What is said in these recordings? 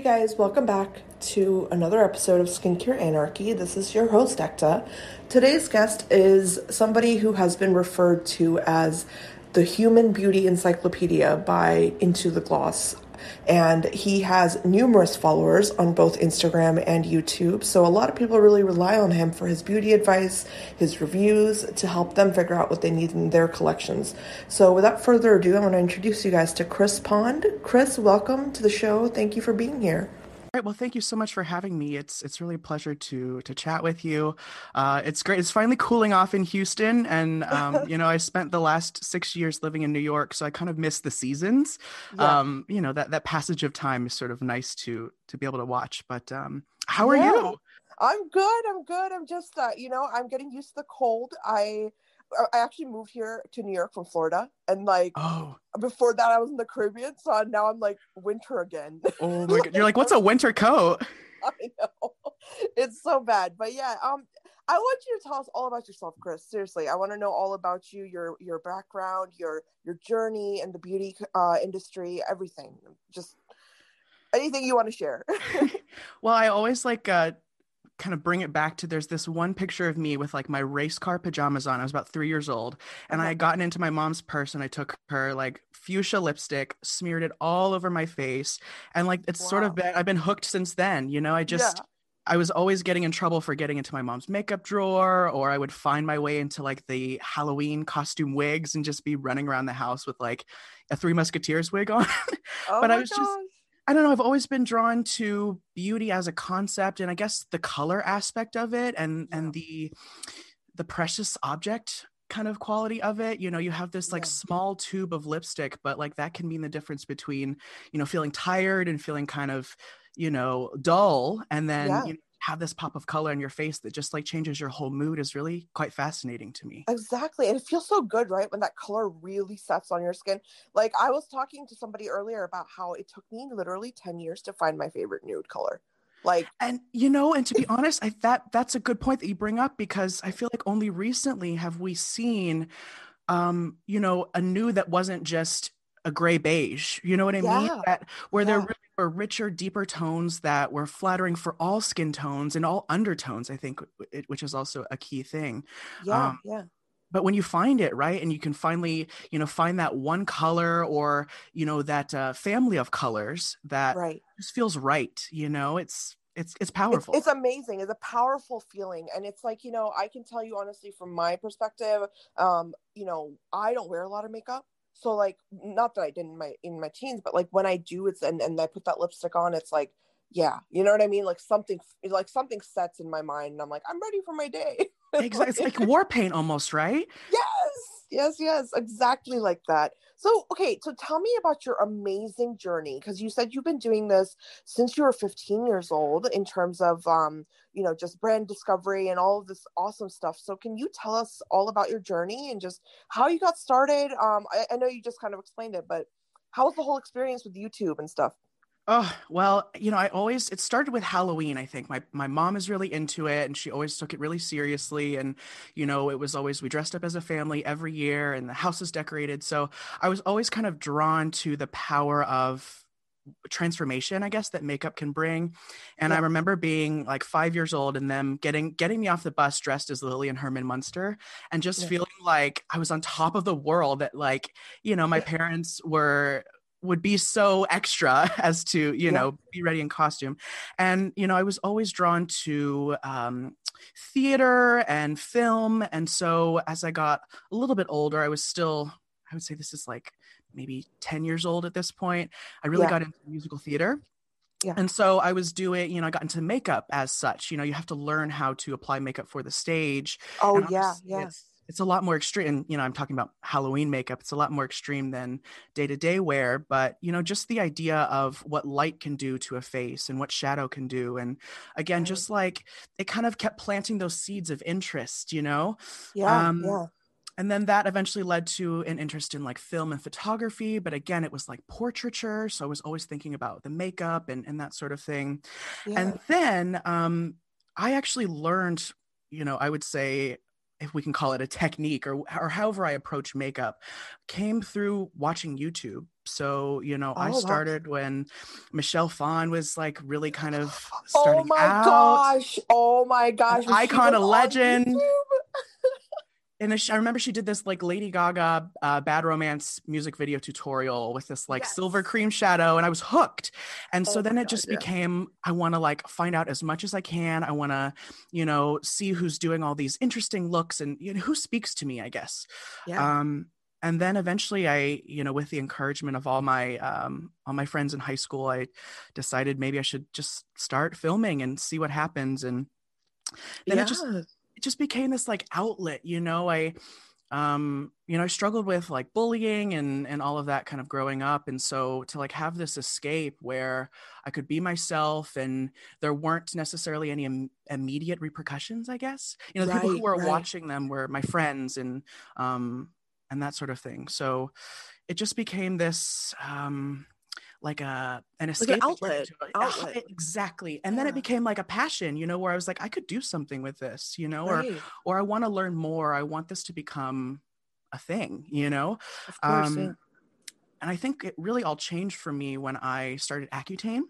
Hey guys, welcome back to another episode of Skincare Anarchy. This is your host, Ekta. Today's guest is somebody who has been referred to as the Human Beauty Encyclopedia by Into the Gloss and he has numerous followers on both Instagram and YouTube. So a lot of people really rely on him for his beauty advice, his reviews to help them figure out what they need in their collections. So without further ado, I want to introduce you guys to Chris Pond. Chris, welcome to the show. Thank you for being here. All right. Well, thank you so much for having me. It's it's really a pleasure to to chat with you. Uh, it's great. It's finally cooling off in Houston, and um, you know I spent the last six years living in New York, so I kind of miss the seasons. Yeah. Um, you know that that passage of time is sort of nice to to be able to watch. But um, how are yeah. you? I'm good. I'm good. I'm just uh, you know I'm getting used to the cold. I I actually moved here to New York from Florida, and like oh. before that, I was in the Caribbean, so now I'm like winter again. Oh my god! You're like, what's a winter coat? I know it's so bad, but yeah. Um, I want you to tell us all about yourself, Chris. Seriously, I want to know all about you, your your background, your your journey in the beauty uh, industry, everything. Just anything you want to share. well, I always like uh, kind of bring it back to there's this one picture of me with like my race car pajamas on. I was about three years old and I had gotten into my mom's purse and I took her like fuchsia lipstick, smeared it all over my face. And like it's wow. sort of been, I've been hooked since then. You know, I just, yeah. I was always getting in trouble for getting into my mom's makeup drawer, or I would find my way into like the Halloween costume wigs and just be running around the house with like a Three Musketeers wig on. Oh but I was gosh. just I don't know. I've always been drawn to beauty as a concept, and I guess the color aspect of it, and yeah. and the the precious object kind of quality of it. You know, you have this like yeah. small tube of lipstick, but like that can mean the difference between you know feeling tired and feeling kind of you know dull, and then yeah. you know, have this pop of color on your face that just like changes your whole mood is really quite fascinating to me. Exactly. And it feels so good, right? When that color really sets on your skin. Like I was talking to somebody earlier about how it took me literally 10 years to find my favorite nude color. Like and you know, and to be honest, I that that's a good point that you bring up because I feel like only recently have we seen um, you know, a nude that wasn't just a gray beige. You know what I yeah. mean? That where yeah. there really richer, deeper tones that were flattering for all skin tones and all undertones. I think, which is also a key thing. Yeah, um, yeah. But when you find it right, and you can finally, you know, find that one color or you know that uh, family of colors that right. just feels right. You know, it's it's it's powerful it's, it's, amazing it's a powerful feeling and it's like you know i can tell you honestly from my perspective um you know i don't wear a lot of makeup so like not that i did in my in my teens but like when i do it's and, and i put that lipstick on it's like yeah you know what i mean? Like something like something sets in my mind and i'm like i'm ready for my day. Exactly. It's like war paint almost right? Yes yes yes exactly like that. So okay so tell me about your amazing journey because you said you've been doing this since you were 15 years old in terms of um you know just brand discovery and all of this awesome stuff. So can you tell us all about your journey and just how you got started? Um i, I know you just kind of explained it but how was the whole experience with youtube and stuff Oh, well, you know, I always it started with Halloween, I think. My my mom is really into it and she always took it really seriously and you know, it was always we dressed up as a family every year and the house was decorated. So, I was always kind of drawn to the power of transformation i guess that makeup can bring and yeah. i remember being like five years old and them getting getting me off the bus dressed as lily and herman munster and just yeah. feeling like i was on top of the world that like you know my yeah. parents were would be so extra as to you yeah. know be ready in costume and you know i was always drawn to um, theater and film and so as i got a little bit older i was still i would say this is like maybe 10 years old at this point i really yeah. got into musical theater yeah. And so I was doing, you know, I got into makeup as such. You know, you have to learn how to apply makeup for the stage. Oh, yeah. Yeah. It's, a lot more extreme and you know i'm talking about halloween makeup it's a lot more extreme than day-to-day wear but you know just the idea of what light can do to a face and what shadow can do and again just like it kind of kept planting those seeds of interest you know? Yeah um, yeah. and then that eventually led to an interest in like film and photography but again it was like portraiture so i was always thinking about the makeup and, and that sort of thing. Yeah. and then um, i actually learned you know i would say if we can call it a technique or or however I approach makeup came through watching YouTube. So, you know, oh, I started wow. when Michelle Phan was like really kind of oh starting Oh my out. gosh. Oh my gosh. Icon, a legend. And I remember she did this like Lady Gaga uh, Bad Romance music video tutorial with this like yes. silver cream shadow, and I was hooked. And so oh then it God, just yeah. became I want to like find out as much as I can. I want to, you know, see who's doing all these interesting looks and you know who speaks to me. I guess. Yeah. Um, and then eventually I, you know, with the encouragement of all my um, all my friends in high school, I decided maybe I should just start filming and see what happens. And then yeah. it just it just became this like outlet you know i um you know i struggled with like bullying and and all of that kind of growing up and so to like have this escape where i could be myself and there weren't necessarily any Im- immediate repercussions i guess you know the right, people who were right. watching them were my friends and um and that sort of thing so it just became this um like a an escape like an outlet. outlet. exactly and yeah. then it became like a passion you know where i was like i could do something with this you know right. or or i want to learn more i want this to become a thing you know of course, um, yeah. and i think it really all changed for me when i started accutane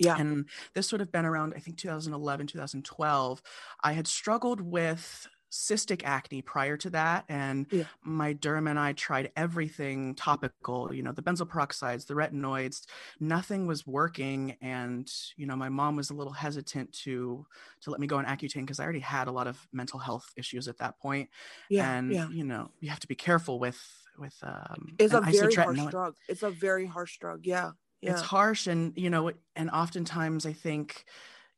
yeah. And this would have been around, I think, 2011, 2012. I had struggled with cystic acne prior to that and yeah. my derm and i tried everything topical you know the benzoyl peroxides the retinoids nothing was working and you know my mom was a little hesitant to to let me go on accutane because i already had a lot of mental health issues at that point yeah and yeah. you know you have to be careful with with um it's a very harsh drug it's a very harsh drug yeah yeah. it's harsh and you know and oftentimes i think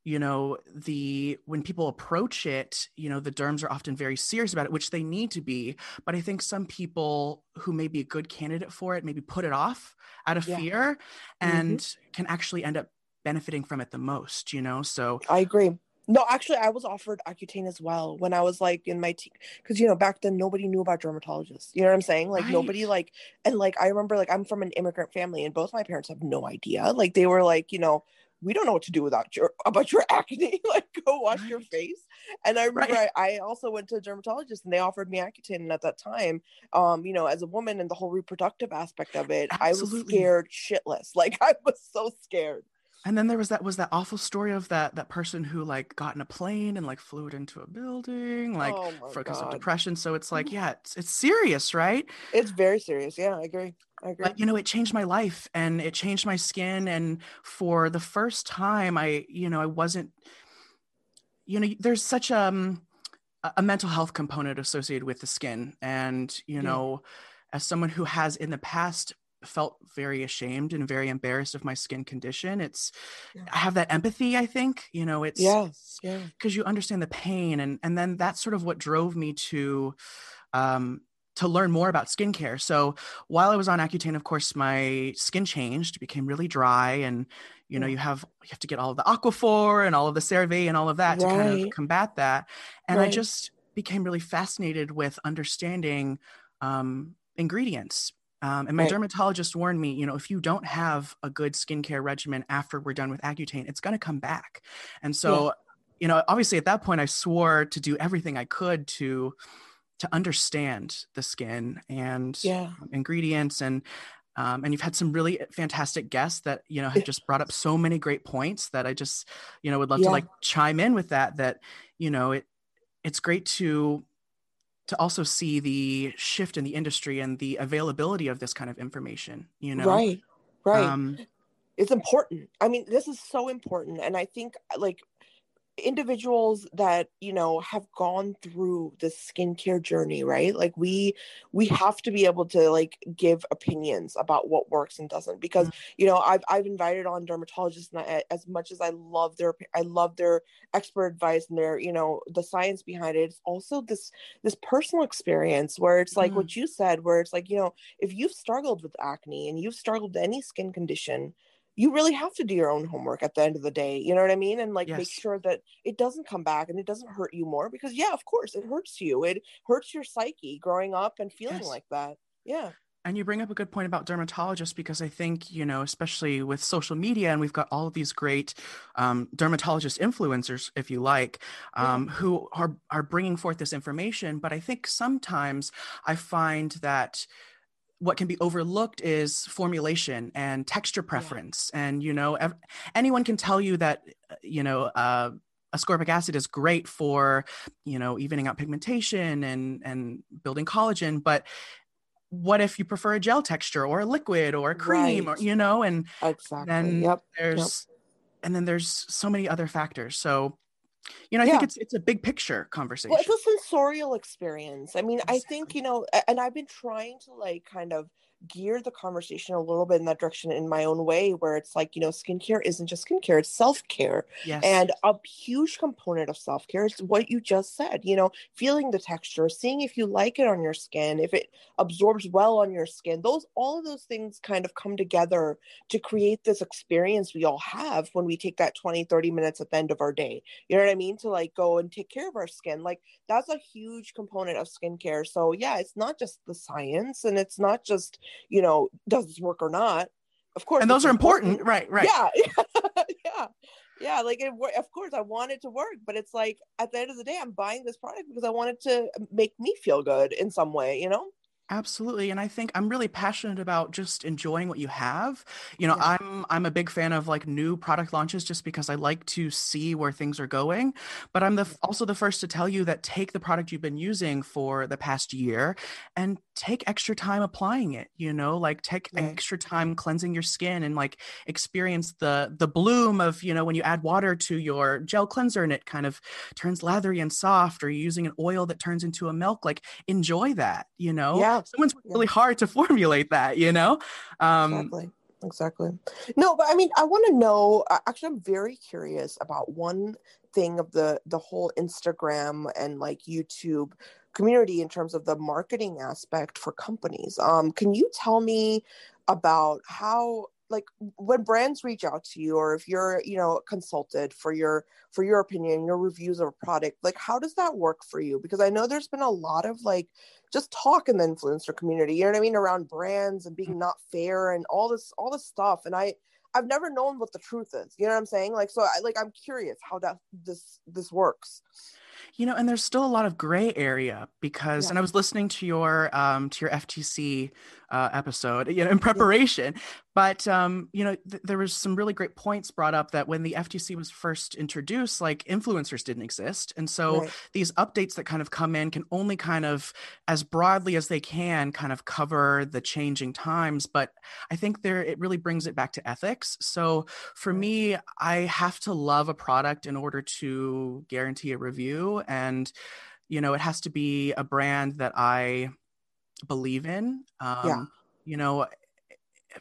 you know the when people approach it you know the derms are often very serious about it which they need to be but i think some people who may be a good candidate for it maybe put it off out of yeah. fear and mm-hmm. can actually end up benefiting from it the most you know so i agree no actually i was offered accutane as well when i was like in my team because you know back then nobody knew about dermatologists you know what i'm saying like right. nobody like and like i remember like i'm from an immigrant family and both my parents have no idea like they were like you know we don't know what to do without your about your acne. like go wash right. your face. And I remember right. I, I, also went to a dermatologist and they offered me Accutane. And at that time, um, you know, as a woman and the whole reproductive aspect of it, Absolutely. I was scared shitless. Like I was so scared. And then there was that was that awful story of that that person who like got in a plane and like flew it into a building like oh because of depression. So it's like, yeah, it's it's serious, right? It's very serious. Yeah, I agree. I agree. But you know, it changed my life and it changed my skin. And for the first time, I, you know, I wasn't, you know, there's such um, a mental health component associated with the skin. And, you yeah. know, as someone who has in the past felt very ashamed and very embarrassed of my skin condition it's yeah. i have that empathy i think you know it's yes yeah because you understand the pain and and then that's sort of what drove me to um to learn more about skincare. So while I was on Accutane, of course, my skin changed, became really dry, and you know, you have you have to get all of the Aquaphor and all of the CeraVe and all of that right. to kind of combat that. And right. I just became really fascinated with understanding um, ingredients. Um, and my right. dermatologist warned me, you know, if you don't have a good skincare regimen after we're done with Accutane, it's going to come back. And so, yeah. you know, obviously at that point, I swore to do everything I could to to understand the skin and yeah. ingredients and um, and you've had some really fantastic guests that you know have just brought up so many great points that I just you know would love yeah. to like chime in with that that you know it it's great to to also see the shift in the industry and the availability of this kind of information you know? Right right. Um, it's important. I mean this is so important and i think like individuals that you know have gone through the skincare journey right like we we have to be able to like give opinions about what works and doesn't because mm-hmm. you know i've i've invited on dermatologists and I, as much as i love their i love their expert advice and their you know the science behind it it's also this this personal experience where it's like mm-hmm. what you said where it's like you know if you've struggled with acne and you've struggled with any skin condition you really have to do your own homework at the end of the day you know what i mean and like yes. make sure that it doesn't come back and it doesn't hurt you more because yeah of course it hurts you it hurts your psyche growing up and feeling yes. like that yeah And you bring up a good point about dermatologists because I think, you know, especially with social media, and we've got all of these great um, dermatologist influencers, if you like, um, yeah. who are, are bringing forth this information. But I think sometimes I find that what can be overlooked is formulation and texture preference. Yeah. And, you know, ev- anyone can tell you that, uh, you know, uh, ascorbic acid is great for you know evening out pigmentation and and building collagen but what if you prefer a gel texture or a liquid or a cream right. or you know and exactly then yep there's yep. and then there's so many other factors so you know i yeah. think it's it's a big picture conversation well, it's a sensorial experience i mean exactly. i think you know and i've been trying to like kind of gear the conversation a little bit in that direction in my own way where it's like you know skincare isn't just skincare it's self-care. Yes. and a huge component of self-care is what you just said you know feeling the texture seeing if you like it on your skin if it absorbs well on your skin. Those all of those things kind of come together to create this experience we all have when we take that 20 30 minutes at the end of our day. You know what i mean? To like go and take care of our skin. Like that's a huge component of skincare. So yeah it's not just the science and it's not just you know, does this work or not? Of course. And those are important. important. Right, right. Yeah. yeah. Yeah. Like, it, of course, I want it to work, but it's like at the end of the day, I'm buying this product because I want it to make me feel good in some way, you know? Absolutely. And I think I'm really passionate about just enjoying what you have. You know, yeah. I'm I'm a big fan of like new product launches just because I like to see where things are going. But I'm the also the first to tell you that take the product you've been using for the past year and take extra time applying it, you know, like take yeah. extra time cleansing your skin and like experience the the bloom of, you know, when you add water to your gel cleanser and it kind of turns lathery and soft or you're using an oil that turns into a milk, like enjoy that, you know? Yeah someone's yeah. really hard to formulate that you know um, exactly exactly no but i mean i want to know actually i'm very curious about one thing of the the whole instagram and like youtube community in terms of the marketing aspect for companies. Um can you tell me about how like when brands reach out to you or if you're you know consulted for your for your opinion your reviews of a product like how does that work for you? Because i know there's been a lot of like just talk in the influencer community you know what i mean around brands and being not fair and all this all this stuff and i i've never known what the truth is you know what i'm saying? Like so i like i'm curious how that this this works you know and there's still a lot of gray area because yeah. and i was listening to your um to your ftc uh, episode you know in preparation. Yeah. but um you know th- there was some really great points brought up that when the ftc was first introduced like influencers didn't exist. And so right. these updates that kind of come in can only kind of as broadly as they can kind of cover the changing times. But i think there it really brings it back to ethics. So for me i have to love a product in order to guarantee a review. And you know it has to be a brand that i believe in. Um, yeah. You know,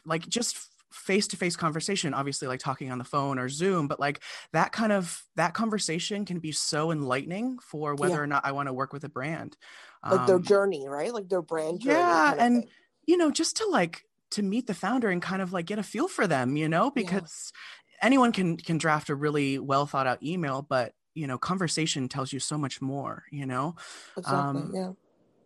like just face to face conversation, obviously, like talking on the phone or Zoom, but like that kind of that conversation can be so enlightening for whether yeah. or not I want to work with a brand. Like um, their journey, right? Like their brand journey. Yeah. And, you know, just to like, to meet the founder and kind of like get a feel for them, you know, because yeah. anyone can can draft a really well thought out email, but you know, conversation tells you so much more, you know. Exactly. Um, yeah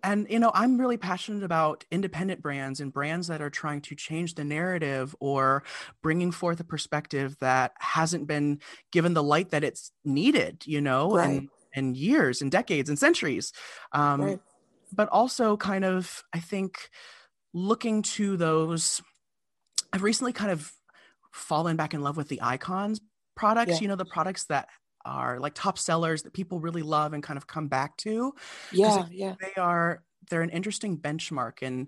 and you know i'm really passionate about independent brands and brands that are trying to change the narrative or bringing forth a perspective that hasn't been given the light that it's needed you know right. and and years and decades and centuries um, right. but also kind of i think looking to those i've recently kind of fallen back in love with the icons products yeah. you know the products that are like top sellers that people really love and kind of come back to. Yeah, yeah. They are they're an interesting benchmark and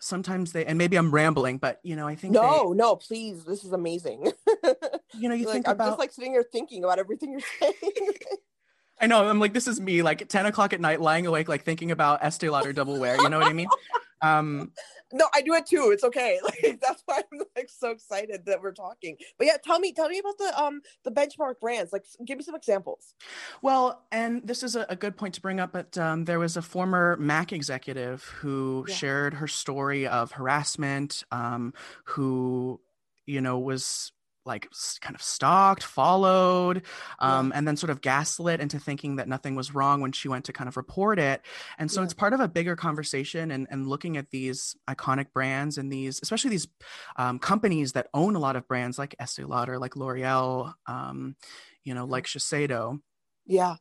sometimes they and maybe I'm rambling, but you know, I think No, they, no, please. This is amazing. you know, you like, think I'm about just like sitting here thinking about everything you're saying. I know. I'm like, this is me, like 10 o'clock at night, lying awake, like thinking about Estee Lauder double wear. You know what I mean? Um, no, I do it too. It's okay. Like that's why I'm like so excited that we're talking. But yeah, tell me, tell me about the um the benchmark brands. Like, give me some examples. Well, and this is a, a good point to bring up. But um, there was a former Mac executive who yeah. shared her story of harassment, um, who you know was like kind of stalked, followed, um, yeah. and then sort of gaslit into thinking that nothing was wrong when she went to kind of report it. And so yeah. it's part of a bigger conversation and, and looking at these iconic brands and these, especially these um, companies that own a lot of brands like Estee Lauder, like L'Oreal, um, you know, like Shiseido. Yeah.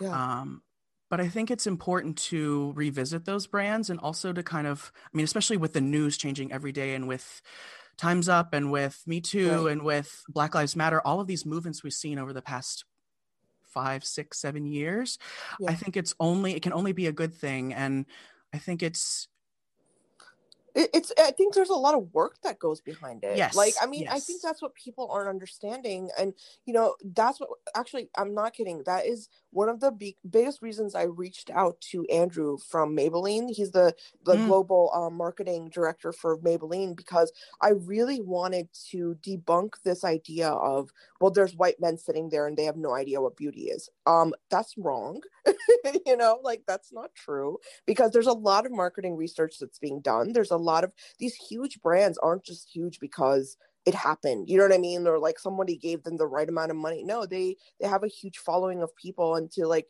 Yeah. Um, but I think it's important to revisit those brands and also to kind of, I mean, especially with the news changing every day and with, Time's Up and with Me Too right. and with Black Lives Matter, all of these movements we've seen over the past five, six, seven years, yeah. I think it's only, it can only be a good thing. And I think it's, it's i think there's a lot of work that goes behind it yes like i mean yes. i think that's what people aren't understanding and you know that's what actually i'm not kidding that is one of the big, biggest reasons i reached out to andrew from maybelline he's the the mm. global um, marketing director for maybelline because i really wanted to debunk this idea of well there's white men sitting there and they have no idea what beauty is um that's wrong you know like that's not true because there's a lot of marketing research that's being done there's a lot of these huge brands aren't just huge because it happened you know what i mean or like somebody gave them the right amount of money no they they have a huge following of people and to like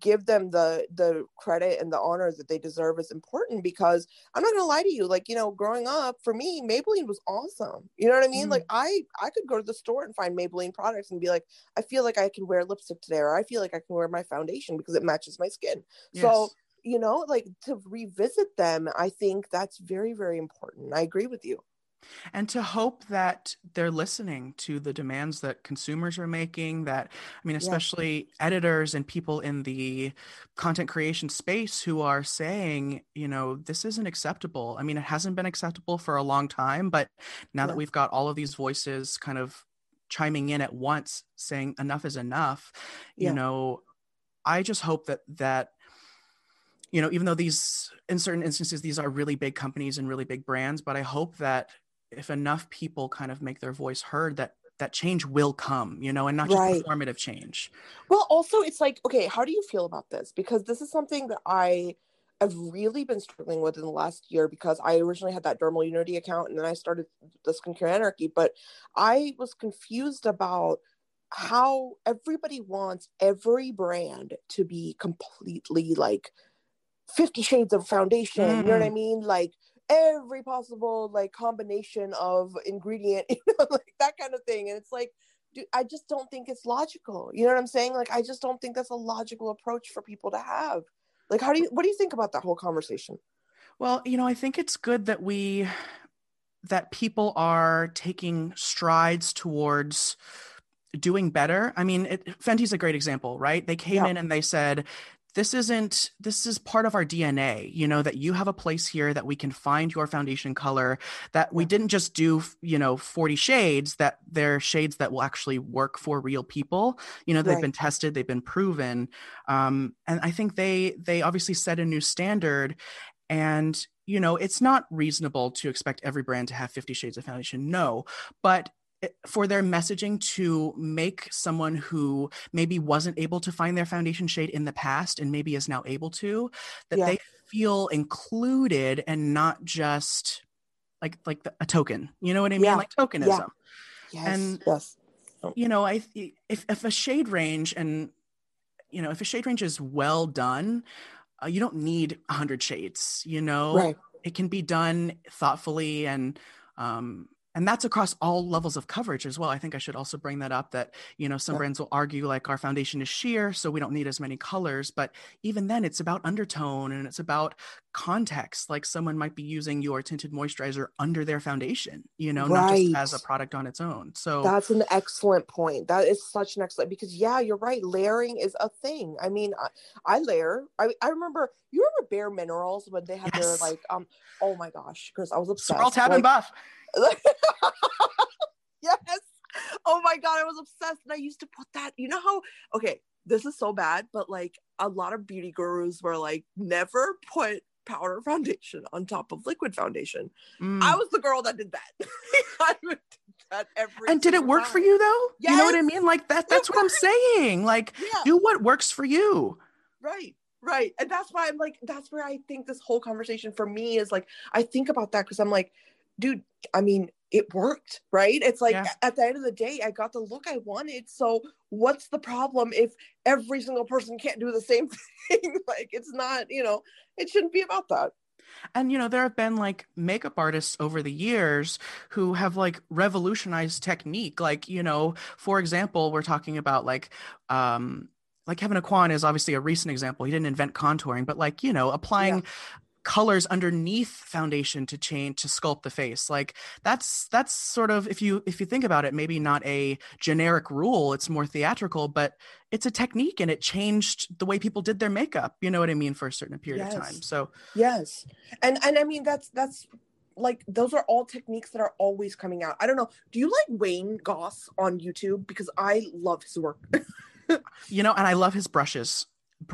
give them the the credit and the honor that they deserve is important because i'm not gonna lie to you like you know growing up for me maybelline was awesome you know what i mean mm. like i i could go to the store and find maybelline products and be like i feel like i can wear lipstick today or i feel like i can wear my foundation because it matches my skin yes. so you know like to revisit them i think that's very very important i agree with you and to hope that they're listening to the demands that consumers are making that i mean especially yeah. editors and people in the content creation space who are saying you know this isn't acceptable i mean it hasn't been acceptable for a long time but now yeah. that we've got all of these voices kind of chiming in at once saying enough is enough you know i just hope that that you know even though these in certain instances these are really big companies and really big brands but i hope that if enough people kind of make their voice heard that that change will come you know and not just right. performative change well also it's like okay how do you feel about this because this is something that i have really been struggling with in the last year because i originally had that dermal unity account and then i started the skincare anarchy but i was confused about how everybody wants every brand to be completely like 50 shades of foundation mm. you know what i mm. mean like every possible like combination of ingredient you know like that kind of thing and it's like dude, i just don't think it's logical you know what i'm saying like i just don't think that's a logical approach for people to have like how do you what do you think about that whole conversation well you know i think it's good that we that people are taking strides towards doing better. I mean, it, Fenty's a great example, right? They came yeah. in and they said, this isn't this is part of our dna you know that you have a place here that we can find your foundation color that we didn't just do you know 40 shades that they're shades that will actually work for real people you know they've right. been tested they've been proven um, and i think they they obviously set a new standard and you know it's not reasonable to expect every brand to have 50 shades of foundation no but for their messaging to make someone who maybe wasn't able to find their foundation shade in the past and maybe is now able to that yeah. they feel included and not just like like the, a token you know what i mean yeah. like tokenism yeah. yes. and yes oh. you know i if, if a shade range and you know if a shade range is well done uh, you don't need 100 shades you know right. it can be done thoughtfully and um and that's across all levels of coverage as well. I think i should also bring that up that you know some yeah. brands will argue like our foundation is sheer so we don't need as many colors. But even then it's about undertone and it's about context. Like someone might be using your tinted moisturizer under their foundation you know right. not just as a product on its own. So that's an excellent point. That is such an excellent because yeah you're right layering is a thing. I mean i, I layer I, I remember you remember bare minerals when they had yes. their like um oh my gosh because i was obsessed. Swirl, tab like, and buff yes. Oh my god, I was obsessed. And I used to put that. You know how okay, this is so bad, but like a lot of beauty gurus were like, never put powder foundation on top of liquid foundation. Mm. I was the girl that did that. I would that every And did it work time. for you though? Yes. You know what I mean? Like that that's what I'm saying. Like yeah. do what works for you. Right. Right. And that's why I'm like, that's where I think this whole conversation for me is like, I think about that because I'm like, dude, I mean, it worked, right? It's like Yeah. at the end of the day, I got the look I wanted. So what's the problem if every single person can't do the same thing? like it's not, you know, it shouldn't be about that. And you know, there have been like makeup artists over the years who have like revolutionized technique. Like, you know, for example, we're talking about like um like Kevyn Aucoin is obviously a recent example. He didn't invent contouring, but like, you know, applying colors underneath foundation to change to sculpt the face. Like that's that's sort of if you if you think about it, maybe not a generic rule, it's more theatrical, but it's a technique and it changed the way people did their makeup. You know what I mean for a certain period of time. So Yes. And and I mean that's that's like those are all techniques that are always coming out. I don't know. Do you like Wayne Goss on YouTube? Because I love his work. You know, and I love his brushes.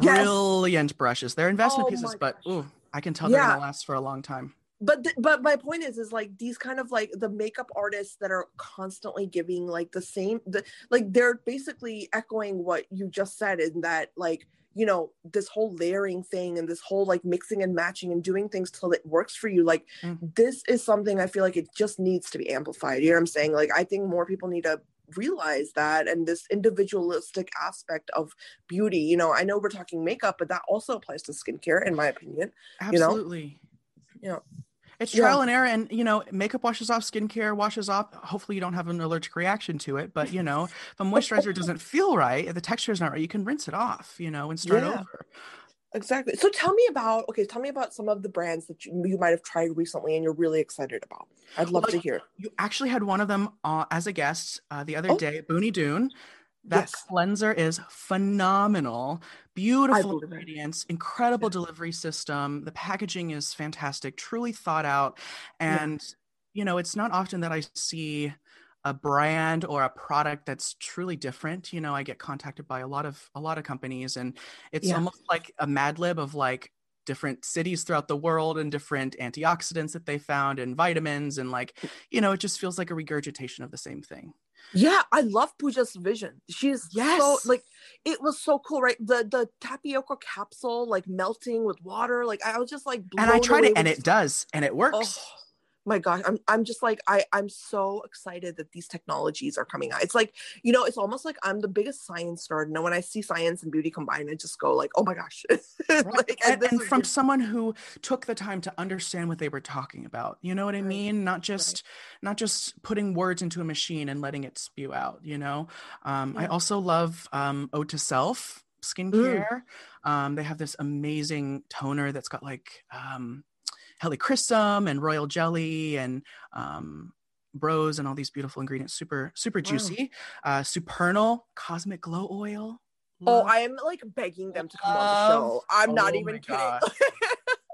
Yes. Brilliant brushes. They're investment Oh pieces, but ooh, I can tell they're gonna last for a long time. but th- but my point is is like these kind of like the makeup artists that are constantly giving like the same the like they're basically echoing what you just said in that like you know this whole layering thing and this whole like mixing and matching and doing things till it works for you like Mhm. this is something i feel like it just needs to be amplified you know what i'm saying like i think more people need to realize that and this individualistic aspect of beauty you know i know we're talking makeup but that also applies to skincare in my opinion You know? Absolutely. Yeah. It's Yeah. trial and error, and you know, makeup washes off, skincare washes off. Hopefully, you don't have an allergic reaction to it. But you know, a moisturizer doesn't feel right, the texture is not right, you can rinse it off. You know, and start Yeah. over. Exactly. So tell me about okay, tell me about some of the brands that you, you might have tried recently and you're really excited about. I'd love Well, to hear. You actually had one of them uh, as a guest uh, the other Oh. day, Booney Dune. That Yes. cleanser is phenomenal. Beautiful believe it. ingredients, incredible Yeah. delivery system. The packaging is fantastic, truly thought out. Yeah. And, you know, it's not often that I see a brand or a product that's truly different. You know, I get contacted by a lot of a lot of companies and it's Yeah. almost like a mad lib of like different cities throughout the world and different antioxidants that they found and vitamins and like mm. you know it just feels like a regurgitation of the same thing Yeah, I love Pooja's vision. She's so Yes. like it was so cool, right? The the tapioca capsule like melting with water. Like I was just like and i tried it and it does and it oh, works Oh my gosh, I'm I'm just like I I'm so excited that these technologies are coming out. It's like you know, it's almost like I'm the biggest science nerd. And when I see science and beauty combined, I just go like, oh my gosh. like, and, and from someone who took the time to understand what they were talking about you know what i Right. mean not just not just putting words into a machine and letting it spew out you know um, i also love um, ode to self skincare um, they have this amazing toner that's got like um, helichrysum and royal jelly and um, bros and all these beautiful ingredients super super Wow. juicy uh, supernal cosmic glow oil Oh, I am like begging them to come on the show. I'm not Oh even kidding.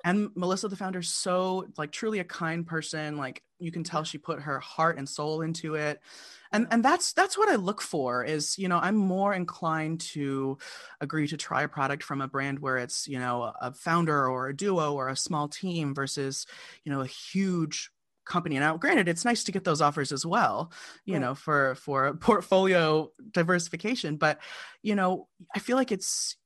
and melissa the founder is so like truly a kind person like you can tell she put her heart and soul into it. And and that's that's what i look for is you know i'm more inclined to agree to try a product from a brand where it's you know a founder or a duo or a small team versus you know a huge company. Now granted it's nice to get those offers as well you Right. know for for portfolio diversification but you know i feel like it's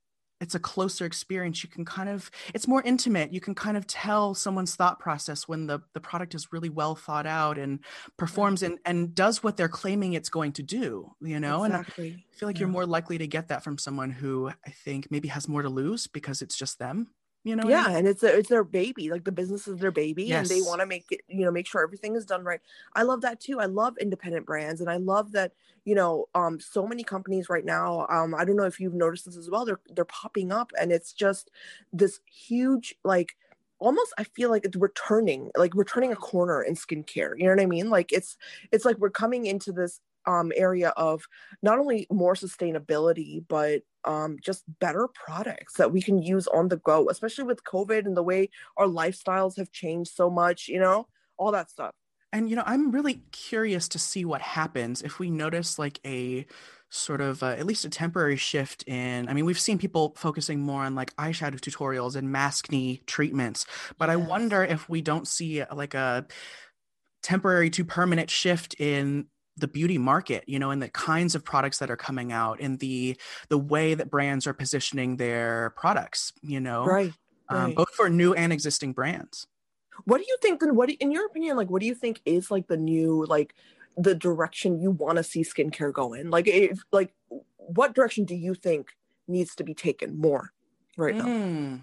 it's a closer experience you can kind of it's more intimate you can kind of tell someone's thought process when the the product is really well thought out and performs and and does what they're claiming it's going to do you know and i feel like you're more likely to get that from someone who i think maybe has more to lose because it's just them you know what I yeah, mean? and it's their, it's their baby. Like the business is their baby, and they want to make it, you know, make sure everything is done right. I love that too. I love independent brands, and I love that you know, um, so many companies right now. Um, I don't know if you've noticed this as well. They're they're popping up, and it's just this huge like. Almost, I feel like it's returning, like we're turning a corner in skincare. You know what I mean? Like it's, it's like we're coming into this um area of not only more sustainability but um just better products that we can use on the go especially with covid and the way our lifestyles have changed so much you know all that stuff And you know, I'm really curious to see what happens if we notice like a sort of uh, at least a temporary shift in. I mean, we've seen people focusing more on like eyeshadow tutorials and maskne treatments, but I wonder if we don't see like a temporary to permanent shift in the beauty market you know and the kinds of products that are coming out and the the way that brands are positioning their products you know right um, both for new and existing brands What do you think then what in your opinion like what do you think is like the new like the direction you want to see skincare go in? Like if like what direction do you think needs to be taken more right now? Mm.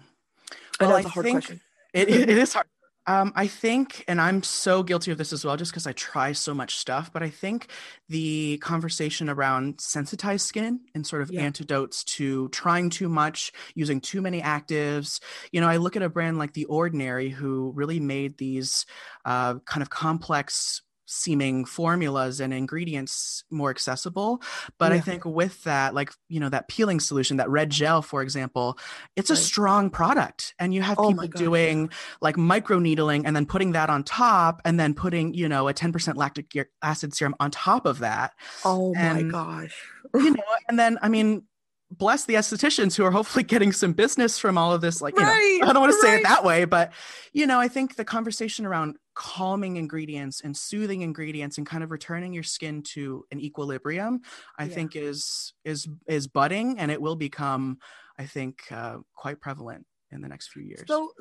I know Well, it's a hard question. it, it is hard. Um, I think, and I'm so guilty of this as well, just because I try so much stuff, but I think the conversation around sensitized skin and sort of Yeah. antidotes to trying too much, using too many actives. You know, I look at a brand like The Ordinary who really made these uh, kind of complex seeming formulas and ingredients more accessible. But i think with that like you know that peeling solution that red gel for example it's a strong product. And you have Oh people doing like micro needling and then putting that on top and then putting you know a 10% lactic acid serum on top of that. Oh my gosh. you know and then i mean bless the estheticians who are hopefully getting some business from all of this like you know, i don't want to say it that way but you know i think the conversation around calming ingredients and soothing ingredients and kind of returning your skin to an equilibrium i Yeah. think is is is budding and it will become i think uh, quite prevalent in the next few years So,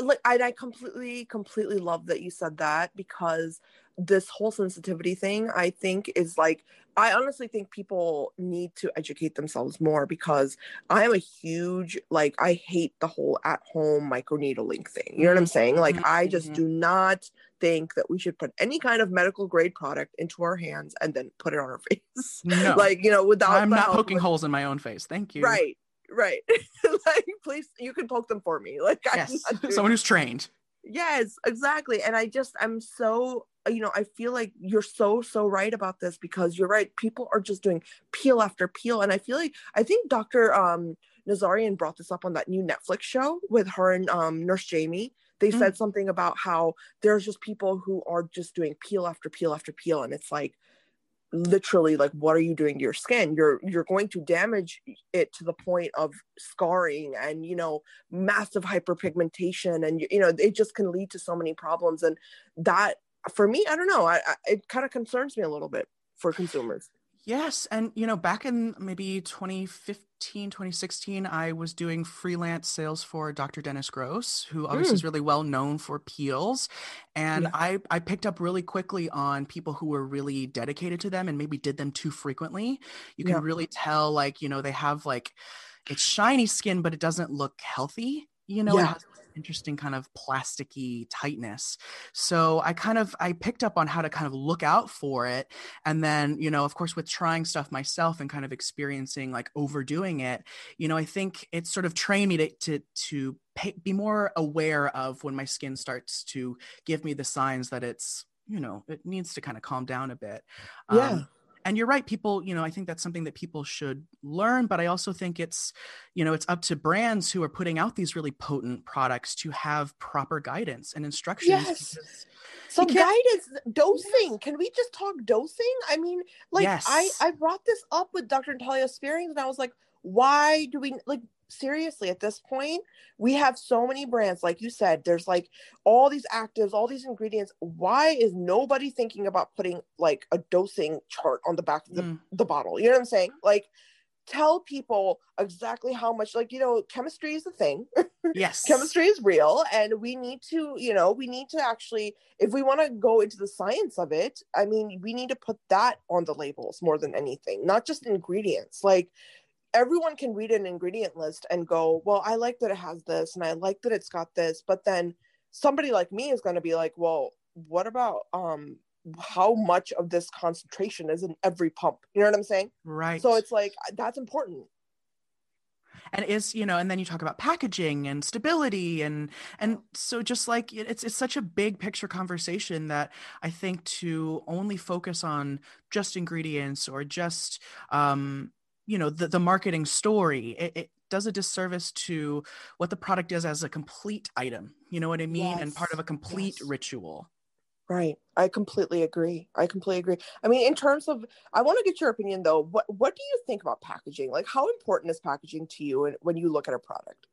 like, and I completely, completely love that you said that because this whole sensitivity thing, I think, is like, I honestly think people need to educate themselves more because I am a huge, like, I hate the whole at home microneedling thing. You know what I'm saying? Like, Mhm, I just mhm. do not think that we should put any kind of medical grade product into our hands and then put it on our face. no like, you know, without i'm not poking holes in my own face thank you Right, right. like, please, you can poke them for me. Like, I'm yes someone who's trained Yes, exactly. And I just, I'm so, you know, I feel like you're so, so right about this because you're right. People are just doing peel after peel. And I feel like, I think Dr. Um, Nazarian brought this up on that new Netflix show with her and um, Nurse Jamie. They Mm. said something about how there's just people who are just doing peel after peel after peel. And it's like, literally like what are you doing to your skin you're you're going to damage it to the point of scarring and you know massive hyperpigmentation and you, you know it just can lead to so many problems and that for me i don't know I, I it kind of concerns me a little bit for consumers Yes. And, you know, back in maybe 2015, 2016, I was doing freelance sales for Dr. Dennis Gross, who obviously hmm. is really well known for peels. And Yeah. I, I picked up really quickly on people who were really dedicated to them and maybe did them too frequently. You can Yeah. really tell, like, you know, they have like, it's shiny skin, but it doesn't look healthy. You know, it has interesting kind of plasticky tightness. So I kind of I picked up on how to kind of look out for it and then you know of course with trying stuff myself and kind of experiencing like overdoing it you know i think it sort of trained me to to, to pay, be more aware of when my skin starts to give me the signs that it's you know it needs to kind of calm down a bit Um, Yeah. And you're right people you know i think that's something that people should learn but i also think it's you know it's up to brands who are putting out these really potent products to have proper guidance and instructions Yes. because- so guidance dosing. Can we just talk dosing? I mean like i i brought this up with dr natalia Spierings and i was like why do we like seriously at this point we have so many brands like you said there's like all these actives all these ingredients. Why is nobody thinking about putting like a dosing chart on the back of the, Mm. the bottle? You know what i'm saying? Like tell people exactly how much like you know chemistry is a thing. Yes. Chemistry is real and we need to you know we need to actually if we want to go into the science of it i mean we need to put that on the labels more than anything not just ingredients. Like everyone can read an ingredient list and go well i like that it has this and i like that it's got this but then somebody like me is going to be like well what about um how much of this concentration is in every pump? You know what i'm saying? Right. so it's like that's important. And is you know and then you talk about packaging and stability and and so just like it's it's such a big picture conversation that i think to only focus on just ingredients or just um you know the, the marketing story it, it does a disservice to what the product is as a complete item you know what i mean and part of a complete yes. ritual Right. I completely agree. I completely agree. I mean, in terms of, I want to get your opinion though. What What do you think about packaging? Like, how important is packaging to you when- when you look at a product?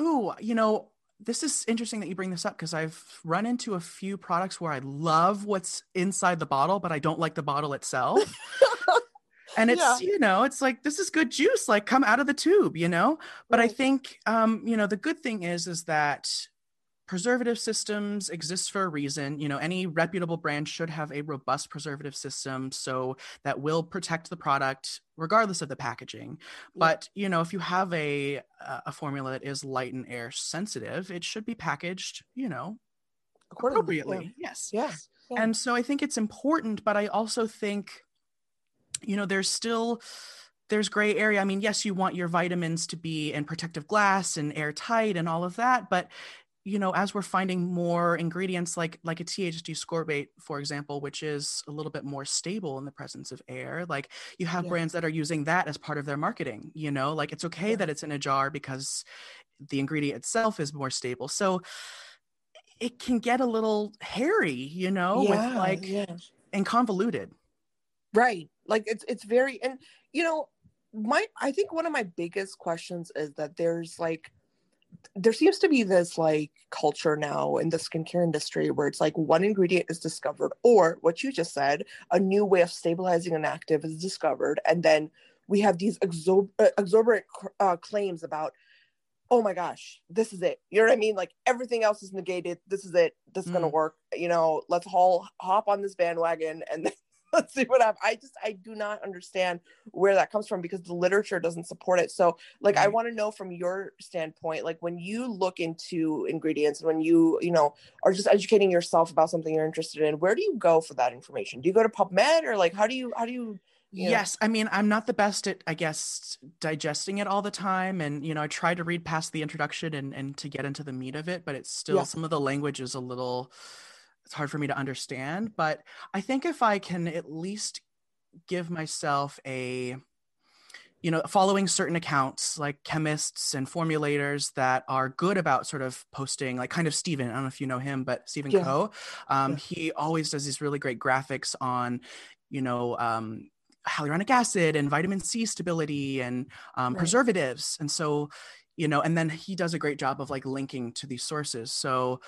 Ooh, you know, this is interesting that you bring this up because I've run into a few products where I love what's inside the bottle, but I don't like the bottle itself. and it's, Yeah. you know, it's like this is good juice, like come out of the tube, you know? But I think um, you know, the good thing is is that preservative systems exist for a reason. You know, any reputable brand should have a robust preservative system so that will protect the product regardless of the packaging. But, you know, if you have a a formula that is light and air sensitive, it should be packaged, you know, appropriately. Yeah. Yes. Yes. Yeah. And so I think it's important, but I also think you know, there's still there's gray area. I mean, yes, you want your vitamins to be in protective glass and airtight and all of that, but you know as we're finding more ingredients like like a thd ascorbate for example which is a little bit more stable in the presence of air like you have yeah. brands that are using that as part of their marketing you know like it's okay yeah. that it's in a jar because the ingredient itself is more stable so it can get a little hairy you know yeah, with like and convoluted right. Like it's it's very and you know my i think one of my biggest questions is that there's like there seems to be this like culture now in the skincare industry where it's like one ingredient is discovered or what you just said a new way of stabilizing an active is discovered. And then we have these exor- uh, exorbitant uh, claims about oh my gosh this is it. You know what i mean? Like everything else is negated. This is it. This is mm. gonna work. You know let's all hop on this bandwagon and then let's see what happens. I just I do not understand where that comes from because the literature doesn't support it. So like I want to know from your standpoint, like when you look into ingredients and when you, you know, are just educating yourself about something you're interested in, where do you go for that information? Do you go to PubMed or like how do you how do you know? Yes, I mean I'm not the best at I guess digesting it all the time, and you know I try to read past the introduction and and to get into the meat of it, but it's still yeah. some of the language is a little it's hard for me to understand but i think if i can at least give myself a you know following certain accounts like chemists and formulators that are good about sort of posting like kind of Stephen I don't know if you know him but Stephen yeah. Ko um, yeah. he always does these really great graphics on you know um, hyaluronic acid and vitamin C stability and um, right. preservatives and so you know and then he does a great job of like linking to these sources so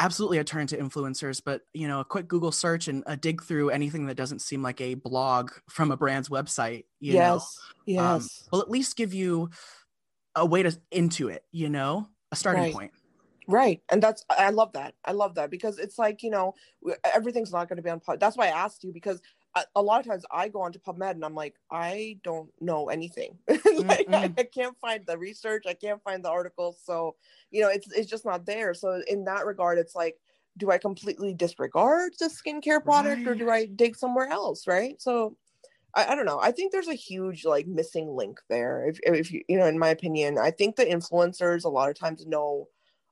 absolutely a turn to influencers, but you know, a quick Google search and a dig through anything that doesn't seem like a blog from a brand's website, you yes, know, yes, um, will at least give you a way to into it, you know, a starting right. point. Right. And that's, I love that. I love that because it's like, you know, everything's not going to be on, that's why I asked you because a lot of times I go onto PubMed and I'm like, I don't know anything. like, I, I, can't find the research, I can't find the articles. So, you know, it's it's just not there. So in that regard, it's like, do I completely disregard the skincare product right. or do I dig somewhere else? Right. So I, I, don't know. I think there's a huge like missing link there. If if you you know, in my opinion, I think the influencers a lot of times know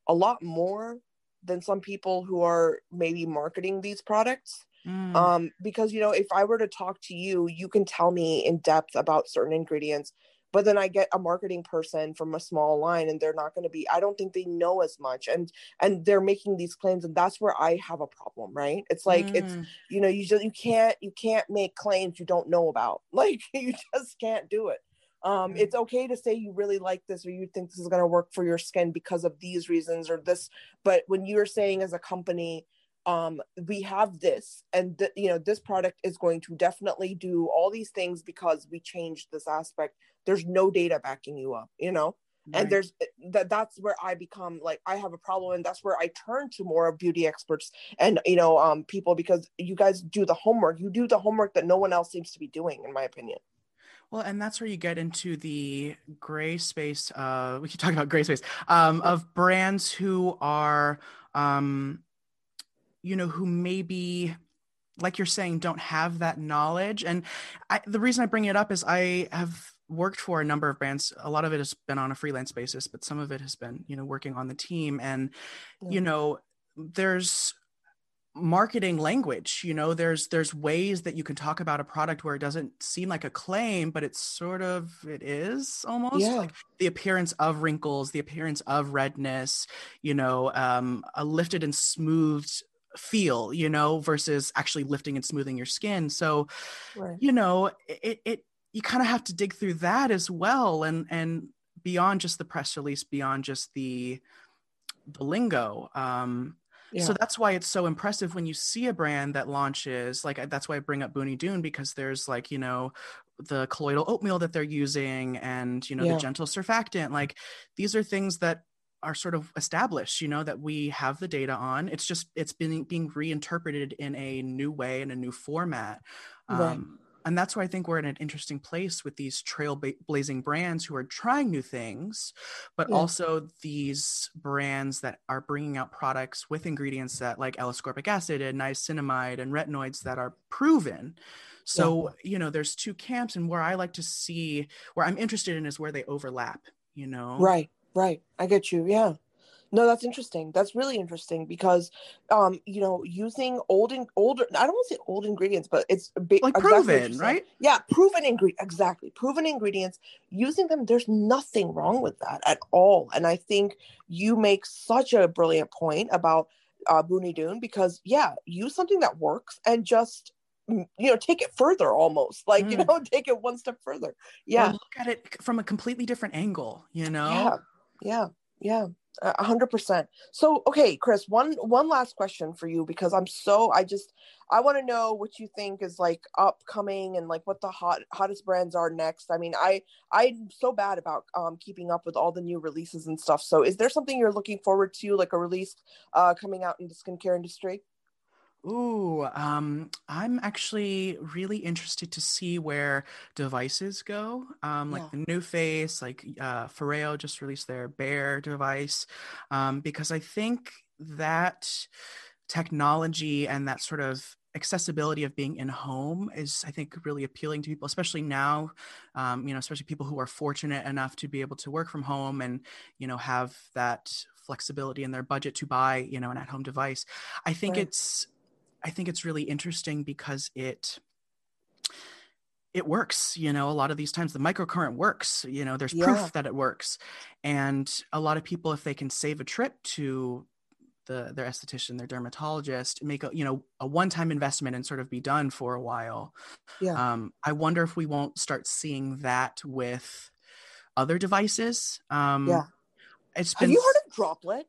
a lot more than some people who are maybe marketing these products Mm. Um, because you know, if I were to talk to you, you can tell me in depth about certain ingredients, but then I get a marketing person from a small line and they're not going to be, I don't think they know as much. And and they're making these claims, and that's where I have a problem, right? It's like mm. it's you know, you just you can't you can't make claims you don't know about. Like you just can't do it. Um, mm. it's okay to say you really like this or you think this is going to work for your skin because of these reasons or this but when you're saying as a company um, we have this and th- you know this product is going to definitely do all these things because we changed this aspect there's no data backing you up you know right. and there's eh, that that's where i become like i have a problem and that's where i turn to more of beauty experts and you know um, people because you guys do the homework you do the homework that no one else seems to be doing in my opinion well, and that's where you get into the gray space. Uh, we keep talking about gray space um, of brands who are um, you know, who maybe like you're saying don't have that knowledge and I, the reason i bring it up is i have worked for a number of brands a lot of it has been on a freelance basis but some of it has been you know working on the team and yeah. you know there's marketing language you know there's there's ways that you can talk about a product where it doesn't seem like a claim but it's sort of it is almost yeah. like the appearance of wrinkles the appearance of redness you know um, a lifted and smoothed feel you know versus actually lifting and smoothing your skin so right. you know it, it you kind of have to dig through that as well and and beyond just the press release beyond just the the lingo um yeah. so that's why it's so impressive when you see a brand that launches like that's why i bring up Booni Doon because there's like you know the colloidal oatmeal that they're using and you know yeah. the gentle surfactant like these are things that are sort of established you know that we have the data on it's just it's been being reinterpreted in a new way in a new format um, right. and that's why i think we're in an interesting place with these trailblazing brands who are trying new things but yeah. also these brands that are bringing out products with ingredients that like l-ascorbic acid and niacinamide and retinoids that are proven so yeah. you know there's two camps and where i like to see where i'm interested in is where they overlap you know right Right. I get you. Yeah. No, that's interesting. That's really interesting because, um, you know, using old and older, I don't want to say old ingredients, but it's ba- like exactly proven, right? Yeah, proven ingredient, exactly. Proven ingredients, using them, there's nothing wrong with that at all. And I think you make such a brilliant point about uh, Booni Doon because, yeah, use something that works and just you know take it further almost like mm. you know take it one step further yeah or look at it from a completely different angle you know yeah yeah yeah a hundred percent. So okay chris one one last question for you because i'm so i just i want to know what you think is like upcoming and like what the hot hottest brands are next. I mean i i'm so bad about um keeping up with all the new releases and stuff. So is there something you're looking forward to like a release uh coming out in the skincare industry Ooh, um, I'm actually really interested to see where devices go. Um, like yeah. the face, like uh, Foreo just released their BEAR device, um, because I think that technology and that sort of accessibility of being in home is i think really appealing to people especially now um, you know especially people who are fortunate enough to be able to work from home and you know have that flexibility in their budget to buy you know an at-home device i think right. it's I think it's really interesting because it it works you know a lot of these times the microcurrent works you know there's yeah. proof that it works. And a lot of people if they can save a trip to the their esthetician their dermatologist make a you know a one-time investment and sort of be done for a while yeah. um, i wonder if we won't start seeing that with other devices. Um yeah. it's been have you heard of Droplette?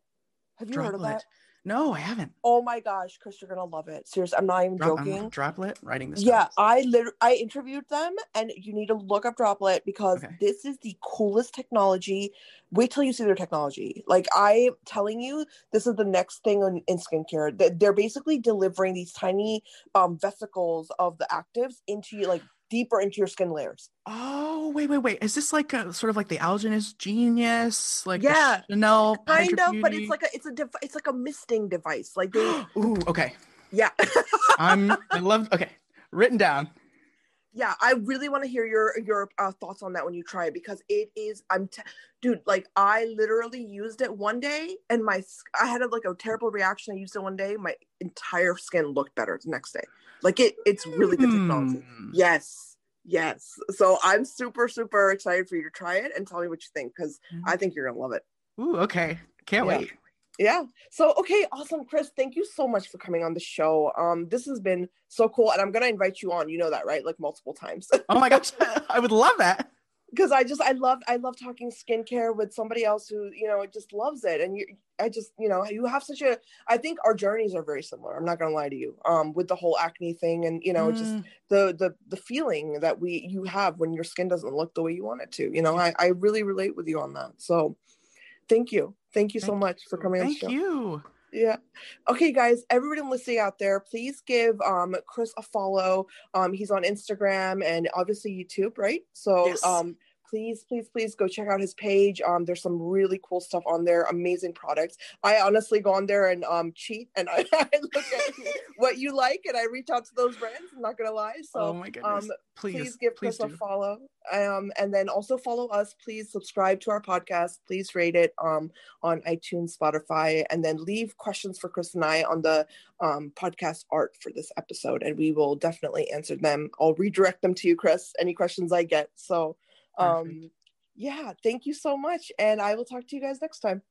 Have you Droplette. heard of that no, I haven't. Oh my gosh, Chris, you're gonna love it. Seriously, I'm not even Drop, joking. I'm Droplette writing this. Yeah, I literally I interviewed them, and you need to look up Droplette because okay. this is the coolest technology. Wait till you see their technology. Like I'm telling you, this is the next thing in, in skincare. They're basically delivering these tiny um, vesicles of the actives into you like deeper into your skin layers. Oh, wait, wait, wait. Is this like a sort of like the Algenist Genius? Like yeah, Chanel kind of, but it's like a it's a dev- it's like a misting device. Like they Ooh, okay. Yeah. I'm I love okay. Written down. Yeah, I really want to hear your your uh, thoughts on that when you try it because it is I'm t- dude, like I literally used it one day and my I had a, like a terrible reaction. I used it one day, my entire skin looked better the next day. Like it, it's really good technology. Mm. Yes, yes. So I'm super, super excited for you to try it and tell me what you think because mm. I think you're gonna love it. Ooh, okay. Can't yeah. wait. Yeah. So okay, awesome, Chris. Thank you so much for coming on the show. Um, this has been so cool, and I'm gonna invite you on. You know that, right? Like multiple times. oh my gosh, I would love that because I just I love I love talking skincare with somebody else who you know just loves it and you I just you know you have such a I think our journeys are very similar I'm not gonna lie to you um with the whole acne thing and you know mm. just the the the feeling that we you have when your skin doesn't look the way you want it to you know I I really relate with you on that so thank you thank you thank so much for coming on the show. thank you. Yeah. Okay guys everybody listening out there please give um chris a follow. Um he's on instagram and obviously youtube right? So yes. um please, please, please go check out his page. Um, there's some really cool stuff on there, amazing products. I honestly go on there and um cheat and I, I look at what you like and I reach out to those brands. I'm not gonna lie. So oh my goodness. um please, please give please Chris do. a follow. Um and then also follow us. Please subscribe to our podcast. Please rate it um on iTunes, Spotify, and then leave questions for Chris and I on the um podcast art for this episode and we will definitely answer them. I'll redirect them to you, Chris, any questions I get. So um, yeah, thank you so much. And I will talk to you guys next time.